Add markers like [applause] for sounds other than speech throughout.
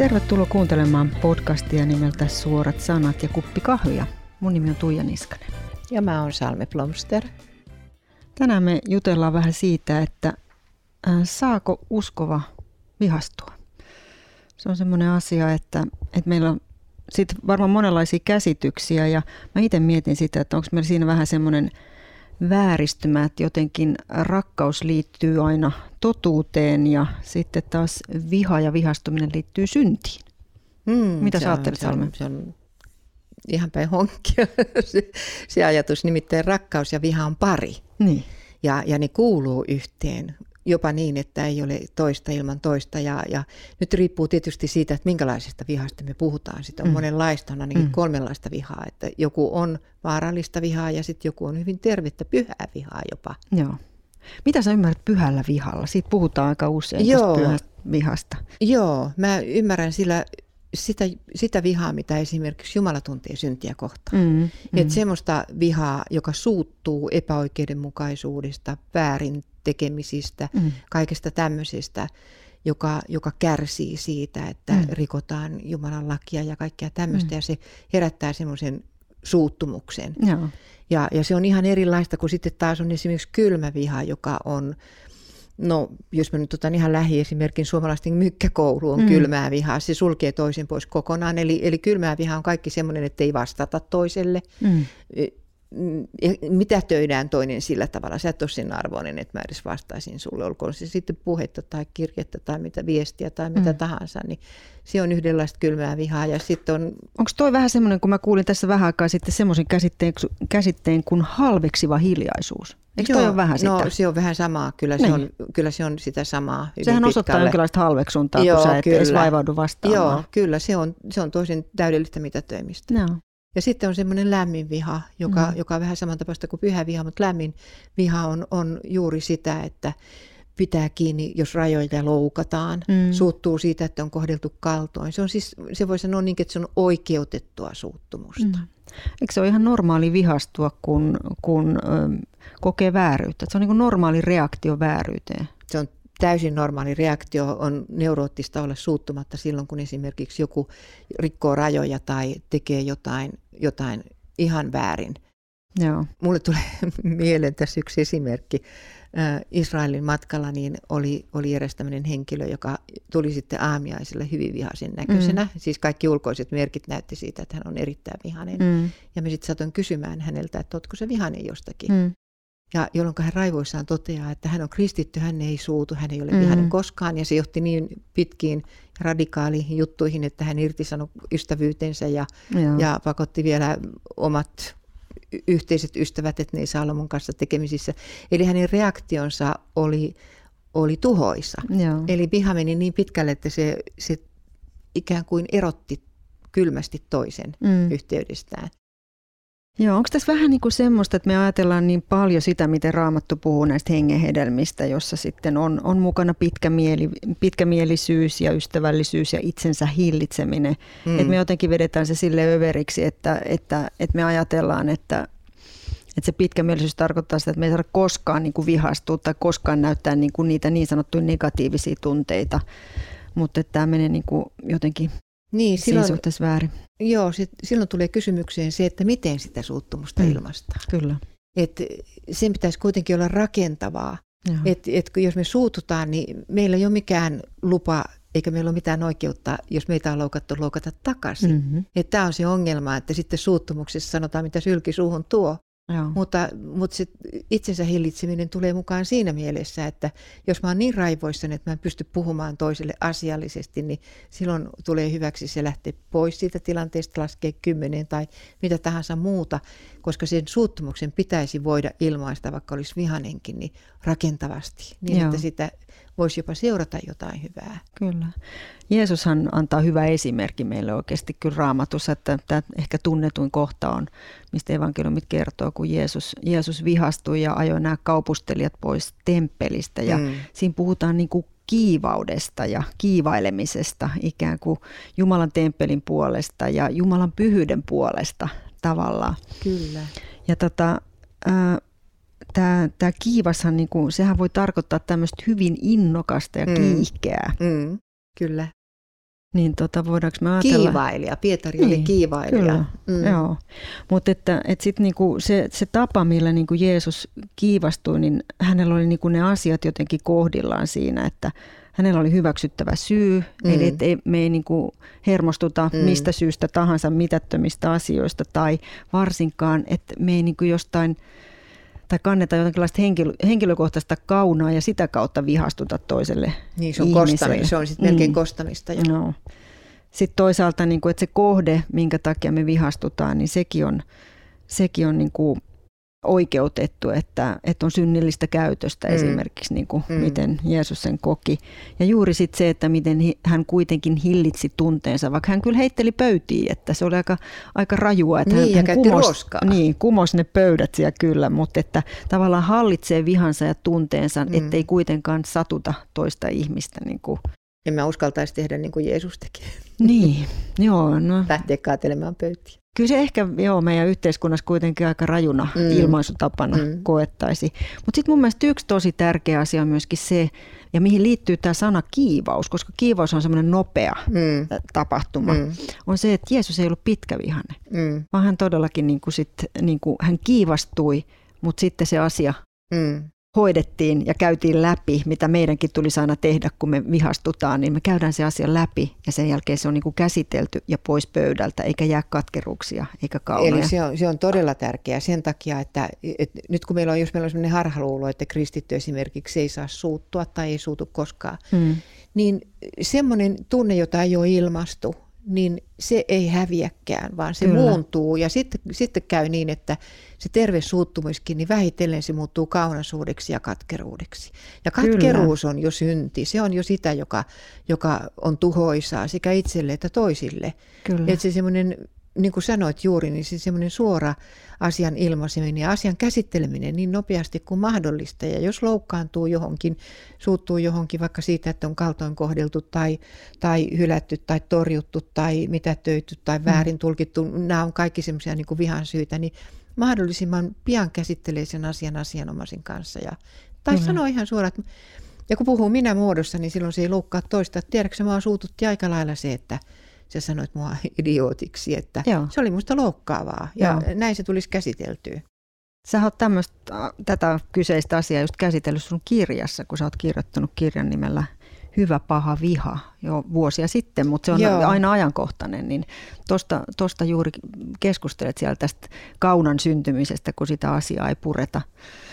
Tervetuloa kuuntelemaan podcastia nimeltä Suorat sanat ja kuppi kahvia. Mun nimi on Tuija Niskanen. Ja mä oon Salme Plomster. Tänään me jutellaan vähän siitä, että saako uskova vihastua. Se on semmoinen asia, että, että meillä on sit varmaan monenlaisia käsityksiä ja mä itse mietin sitä, että onko meillä siinä vähän semmoinen vääristymä, että jotenkin rakkaus liittyy aina totuuteen ja sitten taas viha ja vihastuminen liittyy syntiin. Mm, Mitä sä ajattelet, Salme? Se on ihan päin honkkia [laughs] se, se ajatus, nimittäin rakkaus ja viha on pari. Niin. Ja, ja ne kuuluu yhteen jopa niin, että ei ole toista ilman toista. Ja, ja nyt riippuu tietysti siitä, että minkälaisesta vihasta me puhutaan. Sitten on mm. monenlaista, on ainakin mm. kolmenlaista vihaa. Että joku on vaarallista vihaa ja sitten joku on hyvin tervettä, pyhää vihaa jopa. Joo. Mitä sä ymmärrät pyhällä vihalla? Siitä puhutaan aika usein Joo. pyhästä vihasta. Joo, mä ymmärrän sillä sitä, sitä vihaa, mitä esimerkiksi Jumala tuntee syntiä kohtaan. Mm, mm. Että semmoista vihaa, joka suuttuu epäoikeudenmukaisuudesta, väärin tekemisistä, mm. kaikesta tämmöisestä, joka, joka kärsii siitä, että mm. rikotaan Jumalan lakia ja kaikkea tämmöistä. Mm. Ja se herättää semmoisen suuttumuksen. Joo. Ja, ja se on ihan erilaista kuin sitten taas on esimerkiksi kylmä viha, joka on No, jos mä nyt otan ihan lähiesimerkin, suomalaisten mykkäkoulu on mm. kylmää vihaa. Se sulkee toisen pois kokonaan. Eli, eli kylmää vihaa on kaikki semmoinen, että ei vastata toiselle. Mm. Mitä töidään toinen sillä tavalla? Sä et ole sen arvoinen, että mä edes vastaisin sulle. Olkoon se sitten puhetta tai kirjettä tai mitä viestiä tai mitä mm. tahansa. Niin se on yhdenlaista kylmää vihaa. Ja sitten on... Onko toi vähän semmoinen, kun mä kuulin tässä vähän aikaa sitten semmoisen käsitteen, käsitteen kuin halveksiva hiljaisuus? Eikö Joo, toi ole vähän no, sitä? se on vähän samaa. Kyllä se, niin. on, kyllä se on sitä samaa. Sehän osoittaa jonkinlaista halveksuntaa, Joo, kun sä et kyllä. edes vaivaudu vastaan. Joo, kyllä. Se on, se on toisen täydellistä mitätöimistä. Joo. Ja sitten on semmoinen lämmin viha, joka, mm. joka on vähän samantapaista kuin pyhä viha, mutta lämmin viha on, on juuri sitä, että pitää kiinni, jos rajoja loukataan, mm. suuttuu siitä, että on kohdeltu kaltoin. Se, on siis, se voi sanoa niin, että se on oikeutettua suuttumusta. Mm. Eikö se ole ihan normaali vihastua, kun, kun ö, kokee vääryyttä? Se on niin normaali reaktio vääryyteen. Se on täysin normaali reaktio. On neuroottista olla suuttumatta silloin, kun esimerkiksi joku rikkoo rajoja tai tekee jotain, jotain ihan väärin. Joo. Mulle tulee [laughs] mieleen tässä yksi esimerkki. Israelin matkalla niin oli, oli eräs tämmöinen henkilö, joka tuli sitten aamiaiselle hyvin vihaisen näköisenä. Mm. Siis kaikki ulkoiset merkit näytti siitä, että hän on erittäin vihainen. Mm. Ja me sitten satoin kysymään häneltä, että oletko se vihainen jostakin. Mm. Ja jolloin hän raivoissaan toteaa, että hän on kristitty, hän ei suutu, hän ei ole mm. vihainen koskaan. Ja se johti niin pitkiin radikaaliin juttuihin, että hän irtisanoi ystävyytensä ja, ja pakotti vielä omat yhteiset ystävät, että ne ei saa olla mun kanssa tekemisissä. Eli hänen reaktionsa oli, oli tuhoisa. Joo. Eli piha meni niin pitkälle, että se, se ikään kuin erotti kylmästi toisen mm. yhteydestään. Joo, onko tässä vähän niin kuin semmoista, että me ajatellaan niin paljon sitä, miten Raamattu puhuu näistä hengenhedelmistä, jossa sitten on, on mukana pitkämieli, pitkämielisyys ja ystävällisyys ja itsensä hillitseminen. Mm. Että me jotenkin vedetään se sille överiksi, että, että, että me ajatellaan, että, että se pitkämielisyys tarkoittaa sitä, että me ei saada koskaan niin kuin vihastua tai koskaan näyttää niin kuin niitä niin sanottuja negatiivisia tunteita. Mutta tämä menee niin kuin jotenkin niin, silloin, siinä suhteessa väärin. Joo, sit, silloin tulee kysymykseen se, että miten sitä suuttumusta mm, ilmaistaan. Kyllä. Et sen pitäisi kuitenkin olla rakentavaa. että et jos me suututaan, niin meillä ei ole mikään lupa eikä meillä ole mitään oikeutta, jos meitä on loukattu, loukata takaisin. Mm-hmm. Tämä on se ongelma, että sitten suuttumuksessa sanotaan, mitä sylki suuhun tuo. Joo. Mutta, mutta se itsensä hillitseminen tulee mukaan siinä mielessä, että jos mä oon niin raivoissani, että mä en pysty puhumaan toiselle asiallisesti, niin silloin tulee hyväksi se lähteä pois siitä tilanteesta, laskea kymmeneen tai mitä tahansa muuta, koska sen suuttumuksen pitäisi voida ilmaista, vaikka olisi vihanenkin, niin rakentavasti, niin Joo. että sitä voisi jopa seurata jotain hyvää. Kyllä. Jeesushan antaa hyvä esimerkki meille oikeasti kyllä raamatussa, että tämä ehkä tunnetuin kohta on, mistä evankeliumit kertoo, kun Jeesus, Jeesus vihastui ja ajoi nämä kaupustelijat pois temppelistä. Ja mm. siinä puhutaan niin kuin kiivaudesta ja kiivailemisesta ikään kuin Jumalan temppelin puolesta ja Jumalan pyhyyden puolesta tavallaan. Kyllä. Ja tota, äh, tämä, tämä kiivashan, niin kuin, sehän voi tarkoittaa tämmöistä hyvin innokasta ja mm. kiihkeää. Mm. Kyllä. Niin tota, voidaanko me ajatella... Kiivailija, Pietari niin, oli kiivailija. Kyllä, mm. joo. Mutta että et sit niinku se, se tapa, millä niinku Jeesus kiivastui, niin hänellä oli niinku ne asiat jotenkin kohdillaan siinä, että hänellä oli hyväksyttävä syy, mm. eli että me ei niinku hermostuta mm. mistä syystä tahansa mitättömistä asioista tai varsinkaan, että me ei niinku jostain tai kanneta jonkinlaista henkilö, henkilökohtaista kaunaa ja sitä kautta vihastuta toiselle Niin, se on, kostamista, se on sitten melkein mm. kostamista. Jo. No. Sitten toisaalta, niin kuin, että se kohde, minkä takia me vihastutaan, niin sekin on, sekin on niin kuin oikeutettu, että, että on synnillistä käytöstä mm. esimerkiksi, niin kuin mm. miten Jeesus sen koki. Ja juuri sitten se, että miten hän kuitenkin hillitsi tunteensa, vaikka hän kyllä heitteli pöytiin, että se oli aika, aika rajua. Että niin, hän, hän kumos, niin, kumos ne pöydät siellä kyllä, mutta että tavallaan hallitsee vihansa ja tunteensa, mm. ettei kuitenkaan satuta toista ihmistä. Niin kuin. En mä uskaltaisi tehdä niin kuin Jeesus teki. Niin, joo. No. Lähteä kaatelemaan pöytiä. Kyllä se ehkä joo, meidän yhteiskunnassa kuitenkin aika rajuna mm. ilmaisutapana mm. koettaisi. Mutta sitten mun mielestä yksi tosi tärkeä asia on myöskin se, ja mihin liittyy tämä sana kiivaus, koska kiivaus on semmoinen nopea mm. tapahtuma, mm. on se, että Jeesus ei ollut pitkävihainen, mm. vaan hän todellakin niin kuin sit, niin kuin, hän kiivastui, mutta sitten se asia mm hoidettiin ja käytiin läpi, mitä meidänkin tulisi aina tehdä, kun me vihastutaan, niin me käydään se asia läpi ja sen jälkeen se on niin kuin käsitelty ja pois pöydältä, eikä jää katkeruuksia eikä kaunoja. Eli se on, se on todella tärkeää sen takia, että, että nyt kun meillä on, jos meillä on sellainen harhaluulo, että kristitty esimerkiksi ei saa suuttua tai ei suutu koskaan, hmm. niin semmoinen tunne, jota ei ole ilmastu, niin se ei häviäkään, vaan se Kyllä. muuntuu. Ja sitten, sitten käy niin, että se terve suuttumiskin, niin vähitellen se muuttuu kaunasuudeksi ja katkeruudeksi. Ja katkeruus Kyllä. on jo synti, se on jo sitä, joka, joka on tuhoisaa sekä itselle että toisille. Kyllä. Että se semmoinen niin kuin sanoit juuri, niin se semmoinen suora asian ilmaiseminen ja asian käsitteleminen niin nopeasti kuin mahdollista. Ja jos loukkaantuu johonkin, suuttuu johonkin vaikka siitä, että on kaltoin kohdeltu tai, tai hylätty tai torjuttu tai mitätöity tai mm. väärin tulkittu, nämä on kaikki semmoisia niin vihan syitä, niin mahdollisimman pian käsittelee sen asian asianomaisin kanssa. Ja, tai mm. sanoo ihan suoraan, että ja kun puhuu minä muodossa, niin silloin se ei loukkaa toista. Tiedätkö, mä suututti aika lailla se, että sä sanoit mua [laughs] idiootiksi, että Joo. se oli musta loukkaavaa ja Joo. näin se tulisi käsiteltyä. Sä oot tämmöstä, tätä kyseistä asiaa just käsitellyt sun kirjassa, kun sä oot kirjoittanut kirjan nimellä Hyvä, paha, viha jo vuosia sitten, mutta se on Joo. aina ajankohtainen, niin tosta, tosta juuri keskustelet siellä tästä kaunan syntymisestä, kun sitä asiaa ei pureta,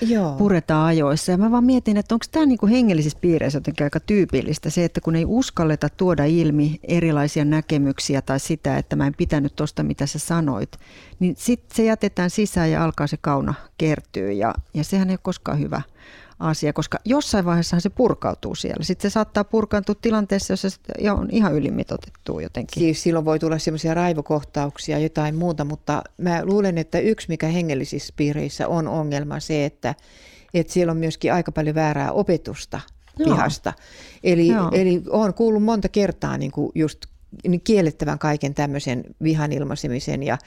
Joo. pureta ajoissa. Ja mä vaan mietin, että onko tämä niinku hengellisissä piireissä jotenkin aika tyypillistä se, että kun ei uskalleta tuoda ilmi erilaisia näkemyksiä tai sitä, että mä en pitänyt tuosta, mitä sä sanoit, niin sitten se jätetään sisään ja alkaa se kauna kertyä ja, ja sehän ei ole koskaan hyvä – asia, koska jossain vaiheessa se purkautuu siellä. Sitten se saattaa purkaantua tilanteessa, jossa se on ihan ylimitotettu jotenkin. Siis silloin voi tulla semmoisia raivokohtauksia, jotain muuta, mutta mä luulen, että yksi mikä hengellisissä piireissä on ongelma se, että, että siellä on myöskin aika paljon väärää opetusta Joo. pihasta. Eli, Joo. eli olen kuullut monta kertaa niin kuin just niin kiellettävän kaiken tämmöisen vihan ilmaisemisen ja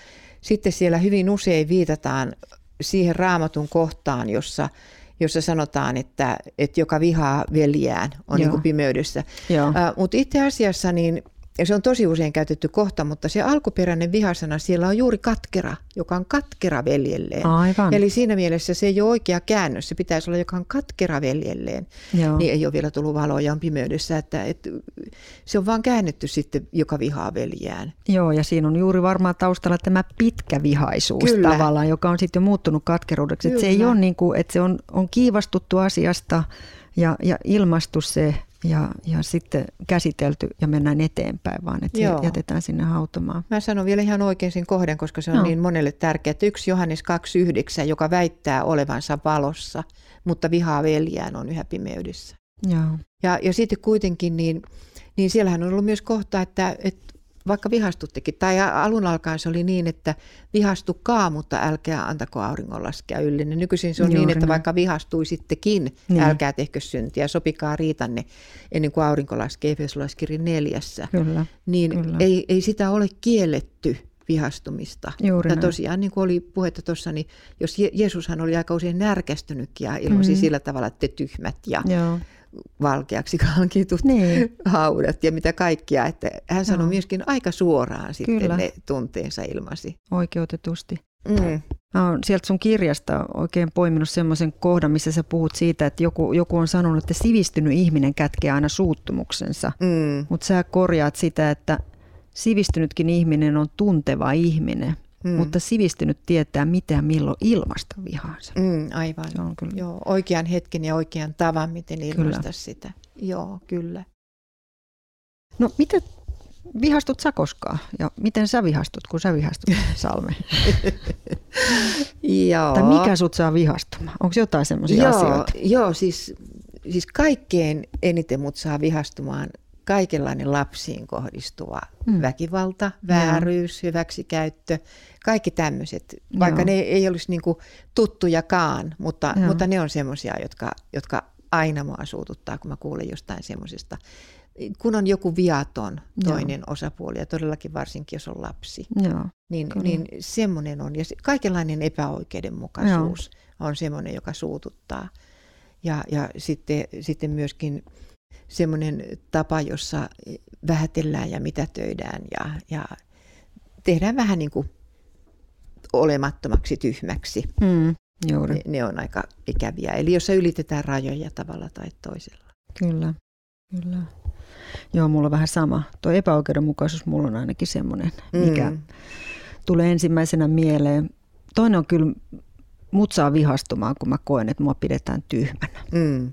sitten siellä hyvin usein viitataan siihen raamatun kohtaan, jossa jossa sanotaan, että, että joka vihaa veljään on niin kuin pimeydessä. Mutta itse asiassa niin ja se on tosi usein käytetty kohta, mutta se alkuperäinen vihasana siellä on juuri katkera, joka on katkera veljelleen. Aivan. Eli siinä mielessä se ei ole oikea käännös, se pitäisi olla, joka on katkera veljelleen. Joo. Niin ei ole vielä tullut valoa ja on pimeydessä, että, että se on vaan käännetty sitten, joka vihaa veljään. Joo, ja siinä on juuri varmaan taustalla tämä pitkä vihaisuus Kyllä. tavallaan, joka on sitten jo muuttunut katkeruudeksi. Että se ei ole niin kuin, että se on, on kiivastuttu asiasta ja, ja ilmastu se ja, ja sitten käsitelty ja mennään eteenpäin, vaan että Joo. jätetään sinne hautomaan. Mä sanon vielä ihan oikein sen kohden, koska se on no. niin monelle tärkeä, että yksi Johannes 2.9, joka väittää olevansa valossa, mutta vihaa veljään, on yhä pimeydessä. Joo. Ja, ja sitten kuitenkin, niin, niin siellähän on ollut myös kohta, että, että vaikka vihastuttekin, tai alun alkaen se oli niin, että vihastukaa, mutta älkää antako auringon laskea yllenne. Nykyisin se on Juuri niin, että vaikka vihastuisittekin, niin. älkää tehkö syntiä, sopikaa riitanne ennen kuin aurinko laskee Efesolaiskirjan neljässä. Kyllä, niin kyllä. Ei, ei sitä ole kielletty vihastumista. Juuri ja tosiaan, niin kuin oli puhetta tuossa, niin jos Je- Jeesushan oli aika usein närkästynyt ja ilmaisi mm-hmm. sillä tavalla, että te tyhmät ja Joo valkeaksi kalkitut niin. haudat ja mitä kaikkia. Että hän sanoi no. myöskin aika suoraan sitten Kyllä. ne tunteensa ilmasi. Oikeutetusti. Mm. Mä oon sieltä sun kirjasta oikein poiminut semmoisen kohdan, missä sä puhut siitä, että joku, joku on sanonut, että sivistynyt ihminen kätkee aina suuttumuksensa. Mm. Mutta sä korjaat sitä, että sivistynytkin ihminen on tunteva ihminen. Mm. Mutta sivistynyt tietää, mitä milloin ilmaista vihaansa. Mm, aivan. Se on kyllä. Joo, oikean hetken ja oikean tavan, miten ilmaista kyllä. sitä. Joo, kyllä. No mitä vihastut sä koskaan? Ja miten sä vihastut, kun sä vihastut, [laughs] Salme? joo. Tai mikä sut saa vihastumaan? Onko jotain semmoisia asioita? Joo, siis, siis kaikkein eniten mut saa vihastumaan kaikenlainen lapsiin kohdistuva mm. väkivalta, vääryys, Joo. hyväksikäyttö, kaikki tämmöiset, vaikka Joo. ne ei olisi niinku tuttujakaan, mutta, mutta ne on semmoisia, jotka, jotka aina mua suututtaa, kun mä kuulen jostain semmoisesta. Kun on joku viaton toinen Joo. osapuoli, ja todellakin varsinkin jos on lapsi, Joo, niin, niin semmoinen on. Ja kaikenlainen epäoikeudenmukaisuus Joo. on semmoinen, joka suututtaa. Ja, ja sitten, sitten myöskin semmoinen tapa, jossa vähätellään ja mitätöidään ja, ja tehdään vähän niin kuin olemattomaksi, tyhmäksi. Mm, juuri. Ne, ne on aika ikäviä. Eli jos ylitetään rajoja tavalla tai toisella. Kyllä, kyllä. Joo, mulla on vähän sama. Tuo epäoikeudenmukaisuus mulla on ainakin semmoinen, mikä mm. tulee ensimmäisenä mieleen. Toinen on kyllä, mut saa vihastumaan, kun mä koen, että mua pidetään tyhmänä. Mm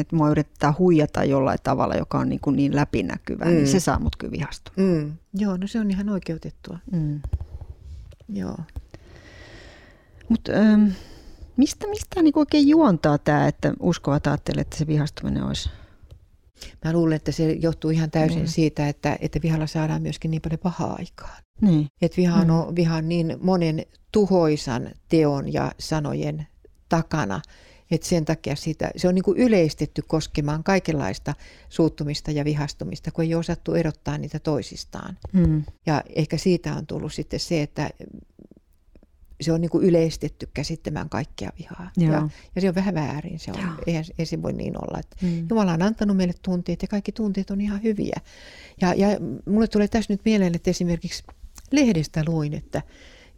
että mua yrittää huijata jollain tavalla, joka on niin, kuin niin läpinäkyvää, niin mm. niin se saa mut kyllä vihastumaan. Mm. Joo, no se on ihan oikeutettua. Mm. Joo. Mutta ähm, mistä, mistä niin oikein juontaa tämä, että uskovat ajattelee, että se vihastuminen olisi? Mä luulen, että se johtuu ihan täysin mm. siitä, että, että vihalla saadaan myöskin niin paljon pahaa aikaan. Niin. Että viha, mm. on, viha on niin monen tuhoisan teon ja sanojen takana, että sen takia siitä, se on niin kuin yleistetty koskemaan kaikenlaista suuttumista ja vihastumista, kun ei ole osattu erottaa niitä toisistaan. Mm. Ja ehkä siitä on tullut sitten se, että se on niin kuin yleistetty käsittämään kaikkea vihaa. Ja, ja se on vähän väärin. Se on, eihän, ei se voi niin olla. Että mm. Jumala on antanut meille tunteet ja kaikki tunteet on ihan hyviä. Ja, ja mulle tulee tässä nyt mieleen, että esimerkiksi lehdestä luin, että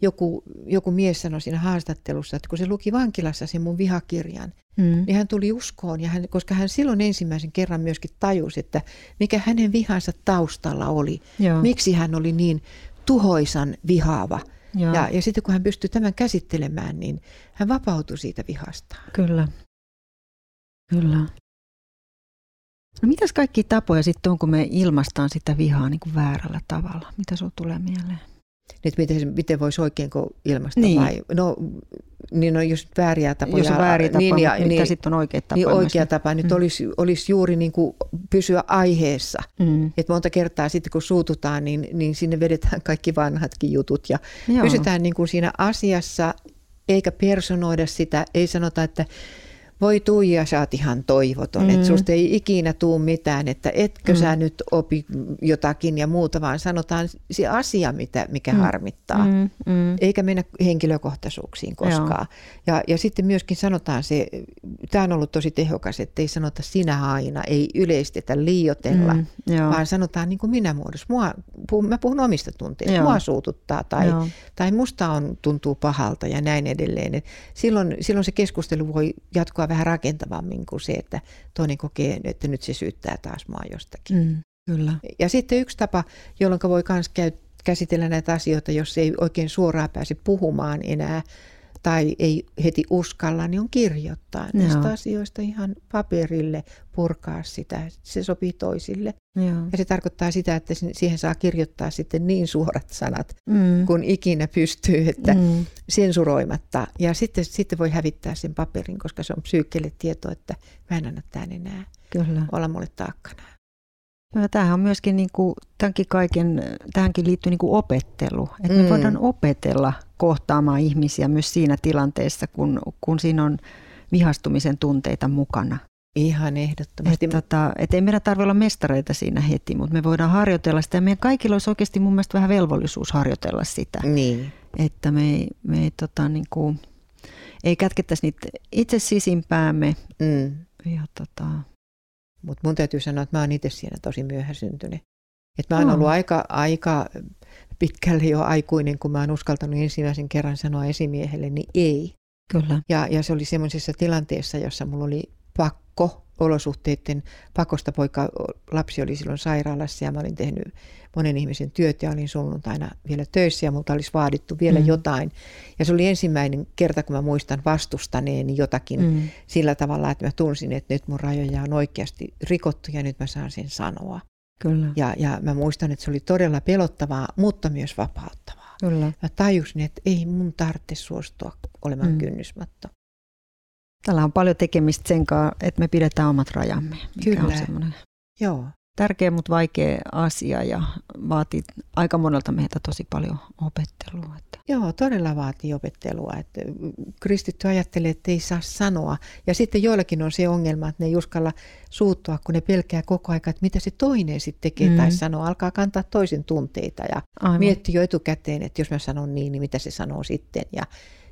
joku, joku mies sanoi siinä haastattelussa, että kun se luki vankilassa sen mun vihakirjan, mm. niin hän tuli uskoon, ja hän, koska hän silloin ensimmäisen kerran myöskin tajusi, että mikä hänen vihansa taustalla oli. Joo. Miksi hän oli niin tuhoisan vihaava. Ja, ja sitten kun hän pystyi tämän käsittelemään, niin hän vapautui siitä vihasta. Kyllä. Kyllä. No mitäs kaikki tapoja sitten on, kun me ilmaistaan sitä vihaa niin kuin väärällä tavalla? Mitä sinulle tulee mieleen? Että miten, miten voisi oikein ilmaista niin. vai? No, niin no, jos vääriä tapoja. Jos on vääriä tapoja, niin, ja, niin, mitä sitten on oikea tapa? Niin oikea tapa nyt mm. olisi, olisi juuri niin kuin pysyä aiheessa. Mm. Että monta kertaa sitten kun suututaan, niin, niin sinne vedetään kaikki vanhatkin jutut ja Joo. pysytään niin kuin siinä asiassa eikä personoida sitä, ei sanota, että voi Tuija, sä oot ihan toivoton, mm. että susta ei ikinä tuu mitään, että etkö mm. sä nyt opi jotakin ja muuta, vaan sanotaan se asia, mitä, mikä mm. harmittaa, mm. Mm. eikä mennä henkilökohtaisuuksiin koskaan. Ja, ja sitten myöskin sanotaan se, tämä on ollut tosi tehokas, että ei sanota sinä aina, ei yleistetä, liiotella, mm. vaan sanotaan niin kuin minä muodossa. Mua, puhun, mä puhun omista tunteista, mua suututtaa tai, tai musta on, tuntuu pahalta ja näin edelleen. Et silloin, silloin se keskustelu voi jatkua jopa vähän rakentavammin kuin se, että toinen kokee, että nyt se syyttää taas mua jostakin. Mm, kyllä. Ja sitten yksi tapa, jolloin voi myös käsitellä näitä asioita, jos ei oikein suoraan pääse puhumaan enää, tai ei heti uskalla, niin on kirjoittaa Joo. näistä asioista ihan paperille, purkaa sitä. Se sopii toisille. Joo. Ja se tarkoittaa sitä, että siihen saa kirjoittaa sitten niin suorat sanat, mm. kun ikinä pystyy, että mm. sensuroimatta. Ja sitten, sitten voi hävittää sen paperin, koska se on psyykkelle tieto, että mä en anna tämän enää Kyllä. olla mulle taakkana. No, tämähän on myöskin, niin kuin, tämänkin kaiken, tähänkin liittyy niin kuin opettelu. Että mm. me voidaan opetella kohtaamaan ihmisiä myös siinä tilanteessa, kun, kun siinä on vihastumisen tunteita mukana. Ihan ehdottomasti. Että tota, et ei meidän tarvitse olla mestareita siinä heti, mutta me voidaan harjoitella sitä. Ja meidän kaikilla olisi oikeasti mun mielestä vähän velvollisuus harjoitella sitä. Niin. Että me ei, me ei, tota, niin kuin, ei kätkettäisi niitä itse sisimpäämme. Mm. Ja tota, Mutta mun täytyy sanoa, että mä oon itse siinä tosi myöhäsyntynyt. Että mä oon ollut aika, aika pitkälle jo aikuinen, kun mä oon uskaltanut ensimmäisen kerran sanoa esimiehelle, niin ei. Kyllä. Ja, ja se oli semmoisessa tilanteessa, jossa mulla oli pakko olosuhteiden pakosta poika, lapsi oli silloin sairaalassa ja mä olin tehnyt monen ihmisen työt ja olin sunnuntaina vielä töissä ja multa olisi vaadittu vielä mm. jotain. Ja se oli ensimmäinen kerta, kun mä muistan vastustaneeni jotakin mm. sillä tavalla, että mä tunsin, että nyt mun rajoja on oikeasti rikottu ja nyt mä saan sen sanoa. Kyllä. Ja, ja mä muistan, että se oli todella pelottavaa, mutta myös vapauttavaa. Kyllä. Mä tajusin, että ei mun tarvitse suostua olemaan mm. kynnysmatto. Tällä on paljon tekemistä sen kanssa, että me pidetään omat rajamme. Mikä Kyllä. On Joo tärkeä, mutta vaikea asia ja vaatii aika monelta meiltä tosi paljon opettelua. Että. Joo, todella vaatii opettelua. Että kristitty ajattelee, että ei saa sanoa. Ja sitten joillakin on se ongelma, että ne ei uskalla suuttua, kun ne pelkää koko aika, että mitä se toinen sitten tekee mm. tai sanoo. Alkaa kantaa toisen tunteita ja Aivan. miettii jo etukäteen, että jos mä sanon niin, niin mitä se sanoo sitten. Ja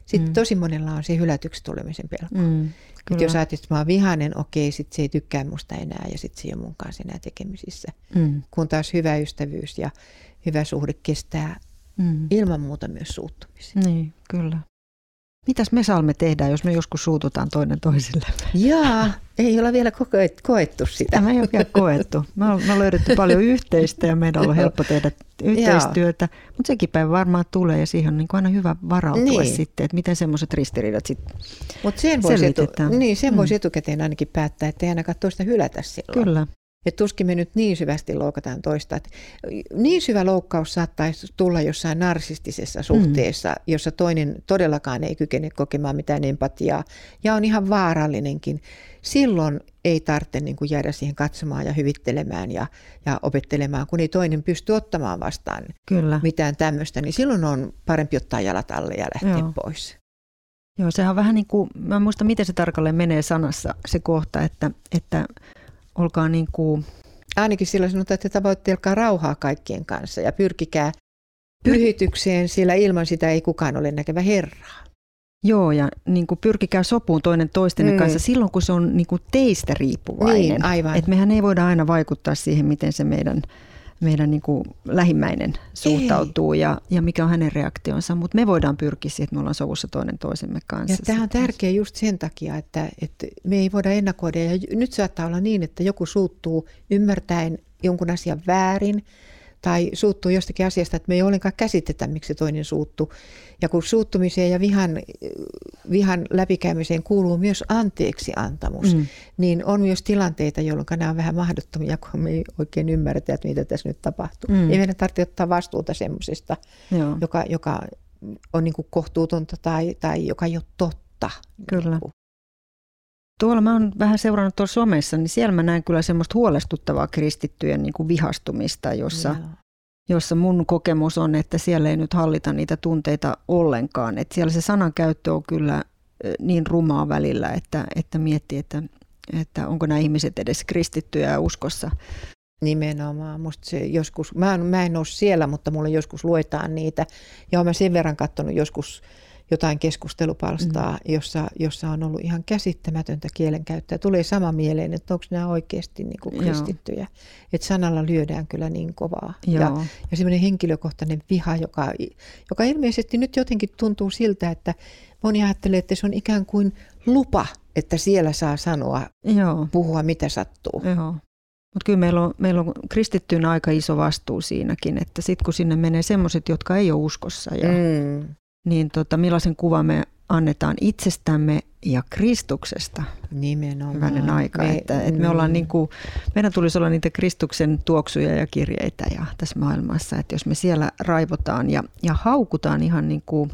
sitten mm. tosi monella on se hylätyksi tulemisen pelko. Mm. Että jos ajattelet, että mä oon vihainen, okei, sitten se ei tykkää musta enää ja sitten se ei ole mun kanssa enää tekemisissä. Mm. Kun taas hyvä ystävyys ja hyvä suhde kestää mm. ilman muuta myös suuttumisen. Niin, kyllä. Mitäs me saamme tehdä, jos me joskus suututaan toinen toisille? Jaa, ei olla vielä koettu sitä. Tämä ei ole vielä koettu. Me ollaan löydetty paljon yhteistä ja meidän on ollut helppo tehdä yhteistyötä, mutta sekin päivä varmaan tulee ja siihen on niin aina hyvä varautua niin. sitten, että miten semmoiset ristiriidat sitten Mutta sen voisi etu, niin, sen mm. voisi etukäteen ainakin päättää, että ei ainakaan toista hylätä silloin. Kyllä. Että tuskin me nyt niin syvästi loukataan toista. Että niin syvä loukkaus saattaisi tulla jossain narsistisessa suhteessa, mm. jossa toinen todellakaan ei kykene kokemaan mitään empatiaa ja on ihan vaarallinenkin. Silloin ei tarvitse niin kuin jäädä siihen katsomaan ja hyvittelemään ja, ja opettelemaan, kun ei toinen pysty ottamaan vastaan Kyllä. mitään tämmöistä. Niin silloin on parempi ottaa jalat alle ja lähteä Joo. pois. Joo, sehän on vähän niin kuin, mä en muista miten se tarkalleen menee sanassa se kohta, että, että olkaa niin kuin... Ainakin silloin sanotaan, että tavoittelkaa rauhaa kaikkien kanssa ja pyrkikää pyhitykseen, sillä ilman sitä ei kukaan ole näkevä Herraa. Joo, ja niin kuin pyrkikää sopuun toinen toistenne mm. kanssa silloin, kun se on niin kuin teistä riippuvainen. Niin, aivan. Et mehän ei voida aina vaikuttaa siihen, miten se meidän meidän niin kuin lähimmäinen suhtautuu ja, ja mikä on hänen reaktionsa, mutta me voidaan pyrkiä siihen, että me ollaan sovussa toinen toisemme kanssa. Ja tämä on tärkeä just sen takia, että, että me ei voida ennakoida ja nyt saattaa olla niin, että joku suuttuu ymmärtäen jonkun asian väärin tai suuttuu jostakin asiasta, että me ei ollenkaan käsitetä, miksi se toinen suuttuu. Ja kun suuttumiseen ja vihan, vihan läpikäymiseen kuuluu myös anteeksi antamus, mm. niin on myös tilanteita, jolloin nämä on vähän mahdottomia, kun me ei oikein ymmärretä, että mitä tässä nyt tapahtuu. Mm. Ei meidän tarvitse ottaa vastuuta semmoisesta, joka, joka on niin kohtuutonta tai, tai joka ei ole totta. Kyllä. Niin. Tuolla mä oon vähän seurannut tuolla somessa, niin siellä mä näen kyllä semmoista huolestuttavaa kristittyjen niin kuin vihastumista, jossa, jossa mun kokemus on, että siellä ei nyt hallita niitä tunteita ollenkaan. Että siellä se sanankäyttö on kyllä niin rumaa välillä, että, että miettii, että, että onko nämä ihmiset edes kristittyjä ja uskossa. Nimenomaan. Musta se joskus, mä en, mä en ole siellä, mutta mulle joskus luetaan niitä. Ja olen sen verran katsonut joskus jotain keskustelupalstaa, mm. jossa, jossa on ollut ihan käsittämätöntä kielenkäyttöä. Tulee sama mieleen, että onko nämä oikeasti niin kuin kristittyjä. Että sanalla lyödään kyllä niin kovaa. Joo. Ja, ja semmoinen henkilökohtainen viha, joka, joka ilmeisesti nyt jotenkin tuntuu siltä, että moni ajattelee, että se on ikään kuin lupa, että siellä saa sanoa, Joo. puhua mitä sattuu. Joo. Mutta kyllä meillä on, meillä on kristittyyn aika iso vastuu siinäkin, että sitten kun sinne menee semmoiset, jotka ei ole uskossa ja mm niin tota, millaisen kuvan me annetaan itsestämme ja Kristuksesta. Nimenomaan. Hyvänen aika. Me, että, että me ollaan niin kuin, meidän tulisi olla niitä Kristuksen tuoksuja ja kirjeitä ja tässä maailmassa. Että jos me siellä raivotaan ja, ja haukutaan ihan niin kuin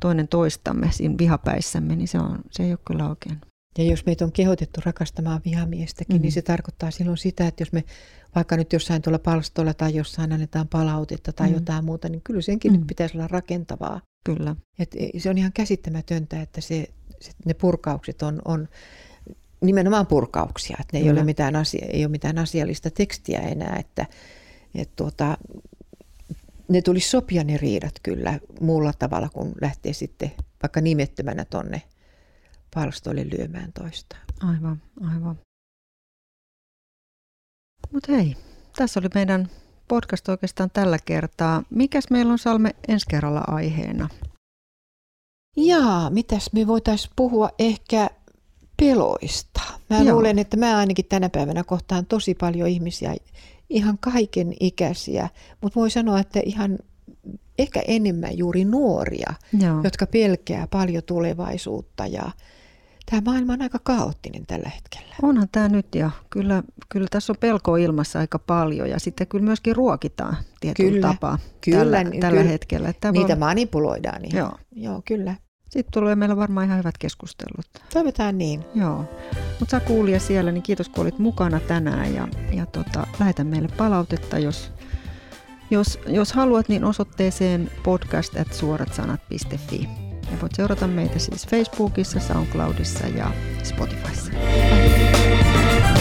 toinen toistamme siinä vihapäissämme, niin se, on, se ei ole kyllä oikein. Ja jos meitä on kehotettu rakastamaan vihamiestäkin, mm-hmm. niin se tarkoittaa silloin sitä, että jos me vaikka nyt jossain tuolla palstolla tai jossain annetaan palautetta tai mm-hmm. jotain muuta, niin kyllä senkin mm-hmm. nyt pitäisi olla rakentavaa. Kyllä. Et se on ihan käsittämätöntä, että se, se, ne purkaukset on, on nimenomaan purkauksia, että ne ei ole, mitään asia, ei ole mitään asiallista tekstiä enää, että et tuota, ne tulisi sopia ne riidat kyllä muulla tavalla, kun lähtee sitten vaikka nimettömänä tonne palstoille lyömään toista. Aivan, aivan. Mutta hei, tässä oli meidän podcast oikeastaan tällä kertaa. Mikäs meillä on Salme ensi kerralla aiheena? Jaa, mitäs me voitaisiin puhua ehkä peloista. Mä Joo. luulen, että mä ainakin tänä päivänä kohtaan tosi paljon ihmisiä, ihan kaiken ikäisiä, mutta voi sanoa, että ihan ehkä enemmän juuri nuoria, Joo. jotka pelkää paljon tulevaisuutta ja tämä maailma on aika kaoottinen tällä hetkellä. Onhan tämä nyt ja kyllä, kyllä tässä on pelko ilmassa aika paljon ja sitten kyllä myöskin ruokitaan tietyllä kyllä, tapaa kyllä, tällä, tällä kyllä, hetkellä. Että niitä voi... manipuloidaan ihan. Joo. Joo, kyllä. Sitten tulee meillä varmaan ihan hyvät keskustelut. Toivotaan niin. Joo. Mutta sä kuulija siellä, niin kiitos kun olit mukana tänään ja, ja tota, lähetä meille palautetta, jos, jos, jos haluat, niin osoitteeseen podcast.suoratsanat.fi. Ja voit seurata meitä siis Facebookissa, SoundCloudissa ja Spotifyssa. Bye.